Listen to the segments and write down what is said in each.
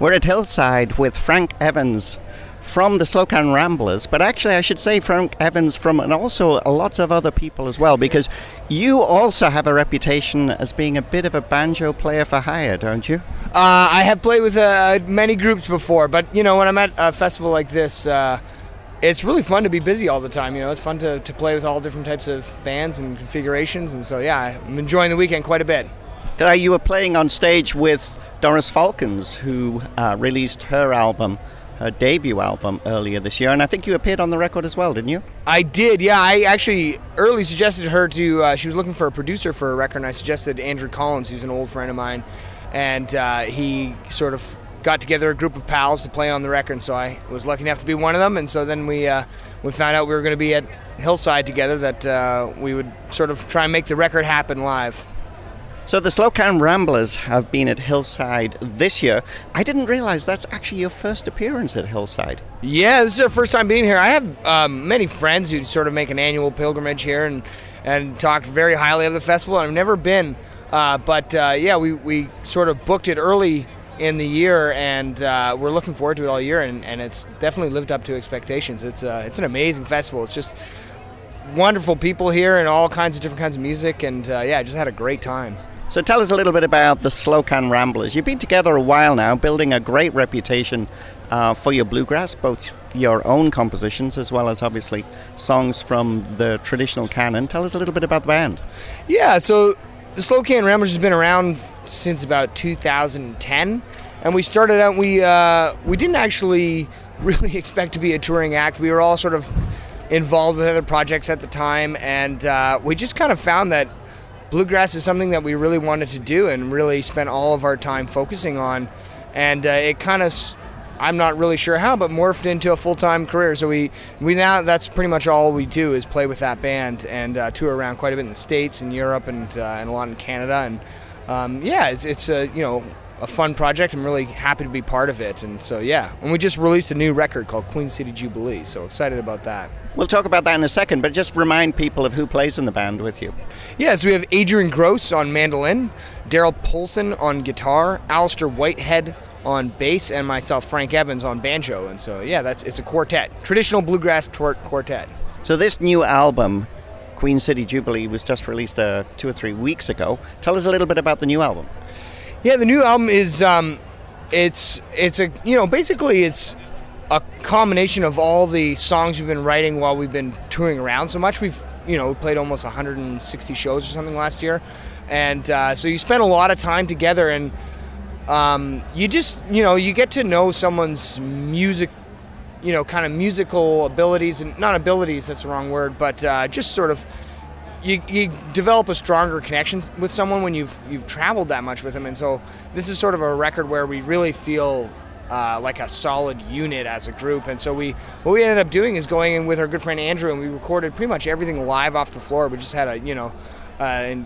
We're at Hillside with Frank Evans from the Slocan Ramblers, but actually, I should say Frank Evans from and also lots of other people as well, because you also have a reputation as being a bit of a banjo player for hire, don't you? Uh, I have played with uh, many groups before, but you know, when I'm at a festival like this, uh, it's really fun to be busy all the time. You know, it's fun to, to play with all different types of bands and configurations, and so yeah, I'm enjoying the weekend quite a bit. You were playing on stage with Doris Falcons, who uh, released her album, her debut album, earlier this year, and I think you appeared on the record as well, didn't you? I did, yeah. I actually early suggested her to. Uh, she was looking for a producer for a record, and I suggested Andrew Collins, who's an old friend of mine, and uh, he sort of got together a group of pals to play on the record. So I was lucky enough to be one of them, and so then we uh, we found out we were going to be at Hillside together. That uh, we would sort of try and make the record happen live. So the Slocan Ramblers have been at Hillside this year. I didn't realize that's actually your first appearance at Hillside. Yeah, this is our first time being here. I have um, many friends who sort of make an annual pilgrimage here and and talk very highly of the festival. I've never been, uh, but uh, yeah, we, we sort of booked it early in the year, and uh, we're looking forward to it all year, and, and it's definitely lived up to expectations. It's uh, it's an amazing festival. It's just wonderful people here and all kinds of different kinds of music, and uh, yeah, I just had a great time. So tell us a little bit about the Slocan Ramblers. You've been together a while now, building a great reputation uh, for your bluegrass, both your own compositions as well as obviously songs from the traditional canon. Tell us a little bit about the band. Yeah, so the Slocan Ramblers has been around since about 2010, and we started out. We uh, we didn't actually really expect to be a touring act. We were all sort of involved with other projects at the time, and uh, we just kind of found that bluegrass is something that we really wanted to do and really spent all of our time focusing on. And uh, it kind of, I'm not really sure how, but morphed into a full time career. So we, we now, that's pretty much all we do is play with that band and uh, tour around quite a bit in the States and Europe and, uh, and a lot in Canada. And um, yeah, it's, it's a, you know, a fun project. I'm really happy to be part of it. And so, yeah. And we just released a new record called Queen City Jubilee. So excited about that. We'll talk about that in a second, but just remind people of who plays in the band with you. Yes, yeah, so we have Adrian Gross on mandolin, Darryl Poulsen on guitar, Alistair Whitehead on bass, and myself, Frank Evans, on banjo. And so, yeah, that's it's a quartet, traditional bluegrass quartet. So this new album, Queen City Jubilee, was just released uh, two or three weeks ago. Tell us a little bit about the new album. Yeah, the new album is um, it's it's a you know basically it's a combination of all the songs we've been writing while we've been touring around so much. We've you know we played almost 160 shows or something last year, and uh, so you spend a lot of time together and um, you just you know you get to know someone's music you know kind of musical abilities and not abilities that's the wrong word but uh, just sort of you, you develop a stronger connection with someone when you've you've traveled that much with them, and so this is sort of a record where we really feel uh, like a solid unit as a group. And so we what we ended up doing is going in with our good friend Andrew, and we recorded pretty much everything live off the floor. We just had a you know uh,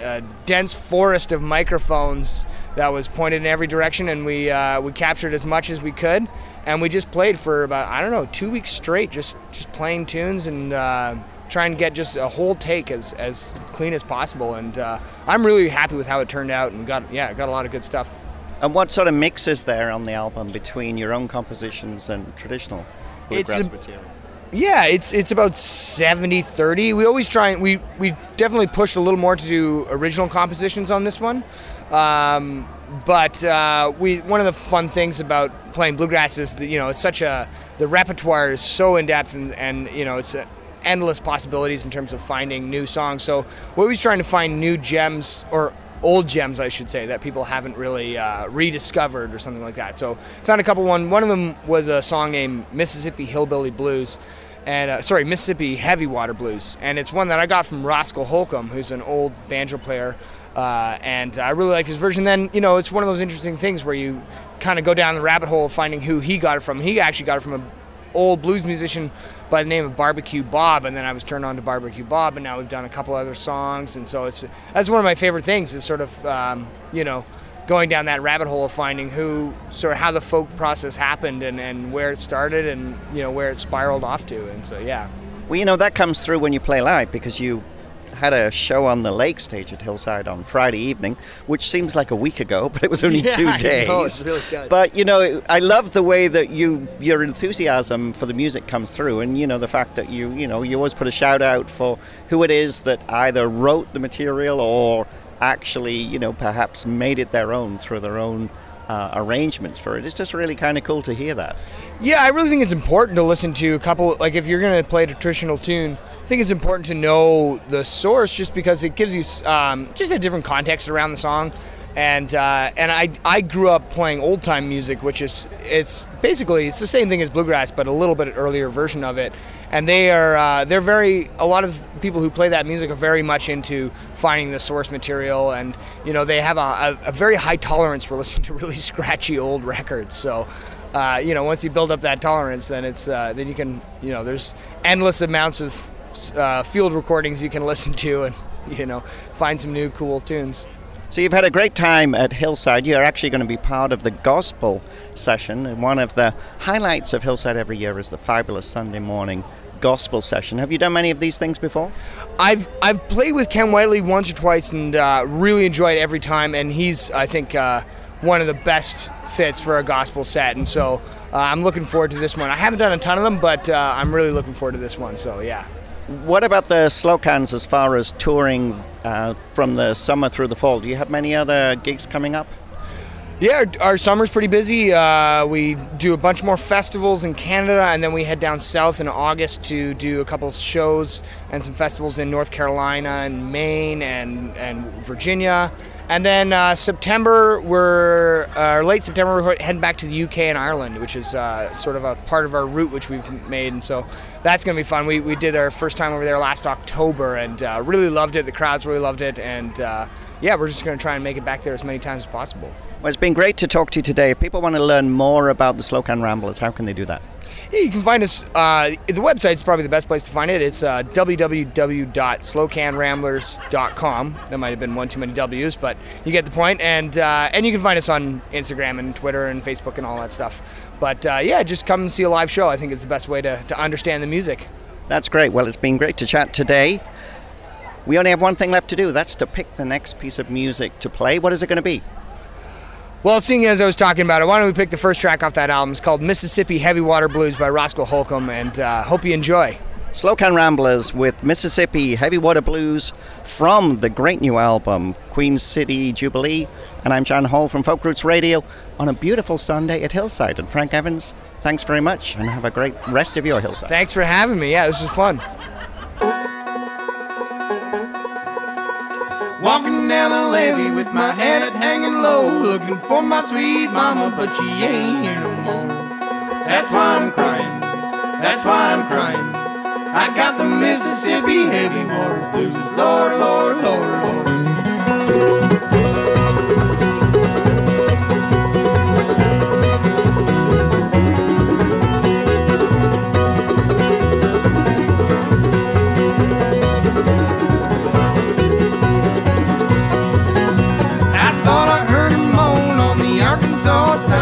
a dense forest of microphones that was pointed in every direction, and we uh, we captured as much as we could, and we just played for about I don't know two weeks straight, just just playing tunes and uh, try and get just a whole take as, as clean as possible. And uh, I'm really happy with how it turned out and got yeah got a lot of good stuff. And what sort of mix is there on the album between your own compositions and traditional bluegrass a, material? Yeah, it's it's about 70-30. We always try and we we definitely push a little more to do original compositions on this one. Um, but uh, we one of the fun things about playing bluegrass is that you know it's such a the repertoire is so in depth and, and you know it's a, endless possibilities in terms of finding new songs. So we're always trying to find new gems or old gems, I should say, that people haven't really uh, rediscovered or something like that. So found a couple. One one of them was a song named Mississippi Hillbilly Blues. And uh, sorry, Mississippi Heavy Water Blues, and it's one that I got from Roscoe Holcomb, who's an old banjo player, uh, and I really like his version. Then you know, it's one of those interesting things where you kind of go down the rabbit hole of finding who he got it from. He actually got it from an old blues musician by the name of Barbecue Bob, and then I was turned on to Barbecue Bob, and now we've done a couple other songs, and so it's that's one of my favorite things is sort of um, you know going down that rabbit hole of finding who sort of how the folk process happened and, and where it started and you know where it spiraled off to, and so yeah. Well, you know that comes through when you play live because you had a show on the lake stage at Hillside on Friday evening, which seems like a week ago, but it was only Yeah, two days. know, really. But you know, I love the way that you your enthusiasm for the music comes through, and you know the fact that you you know you always put a shout out for who it is that either wrote the material or actually you know perhaps made it their own through their own. Uh, arrangements for it. It's just really kind of cool to hear that. Yeah, I really think it's important to listen to a couple. Like, if you're going to play a traditional tune, think it's important to know the source, just because it gives you um, just a different context around the song. And uh, and I I grew up playing old time music, which is it's basically it's the same thing as bluegrass, but a little bit earlier version of it. And they are uh, they're very a lot of people who play that music are very much into finding the source material, and you know they have a, a, a very high tolerance for listening to really scratchy old records. So uh, you know, once you build up that tolerance, then it's uh, then you can, you know, there's endless amounts of uh, field recordings you can listen to, and you know, find some new cool tunes. So you've had a great time at Hillside. You're actually going to be part of the gospel session, and one of the highlights of Hillside every year is the fabulous Sunday morning gospel session. Have you done many of these things before? I've I've played with Ken Whiteley once or twice, and uh, really enjoyed every time. And he's, I think, uh, one of the best fits for a gospel set, and so uh, I'm looking forward to this one. I haven't done a ton of them, but uh, I'm really looking forward to this one. So yeah. What about the Slocans as far as touring uh, from the summer through the fall? Do you have many other gigs coming up? Yeah, our, summer's pretty busy. Uh, we do a bunch more festivals in Canada, and then we head down south in August to do a couple shows and some festivals in North Carolina and Maine and, and Virginia. And then uh, September, we're uh, late September, we're heading back to the UK and Ireland, which is uh, sort of a part of our route which we've made, and so that's going to be fun. We, we did our first time over there last October and uh, really loved it. The crowds really loved it, and uh, yeah, we're just going to try and make it back there as many times as possible. Well, it's been great to talk to you today. If people want to learn more about the Slocan Ramblers, how can they do that? You can find us. Uh, the website's probably the best place to find it. It's uh, www.slocanramblers.com. That might have been one too many W's, but you get the point. And uh, and you can find us on Instagram and Twitter and Facebook and all that stuff. But uh, yeah, just come and see a live show. I think it's the best way to, to understand the music. That's great. Well, it's been great to chat today. We only have one thing left to do. That's to pick the next piece of music to play. What is it going to be? Well, seeing as I was talking about it, why don't we pick the first track off that album? It's called Mississippi Heavy Water Blues by Roscoe Holcomb, and uh, hope you enjoy. Slocan Ramblers with Mississippi Heavy Water Blues from the great new album Queen City Jubilee. And I'm John Hall from Folk Roots Radio on a beautiful Sunday at Hillside. And Frank Evans, thanks very much and have a great rest of your Hillside. Thanks for having me. Yeah, this was fun. Down the levee with my head hanging low, looking for my sweet mama, but she ain't here no more. That's why I'm crying. That's why I'm crying. I got the Mississippi the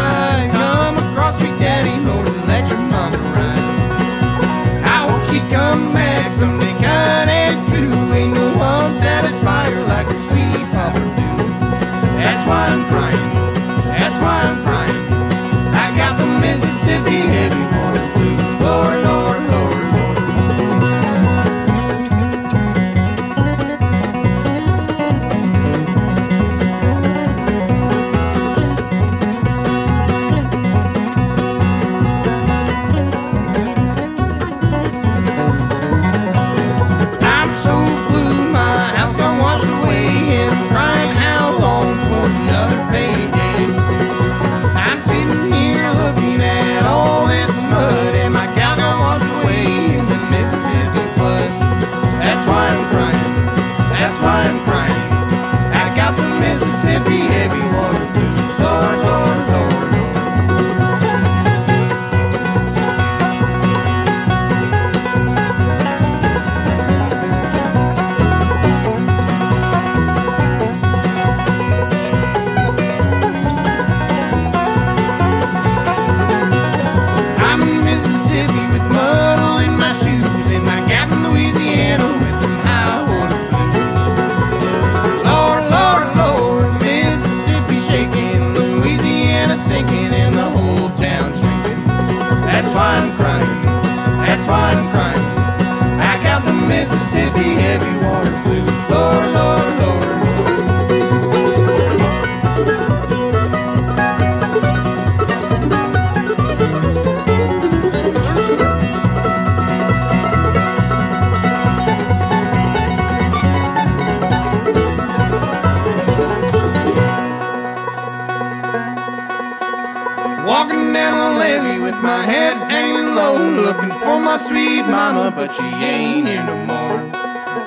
looking for my sweet mama, but she ain't here no more.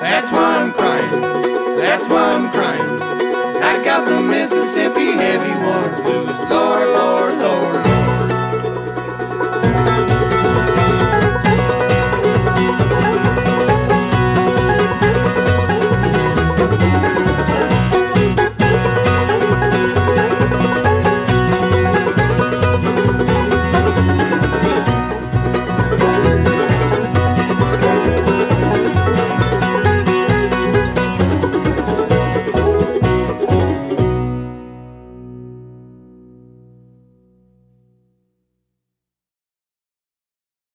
That's why I'm crying. That's why I'm crying. I got the Mississippi heavy water blues. Lord, Lord.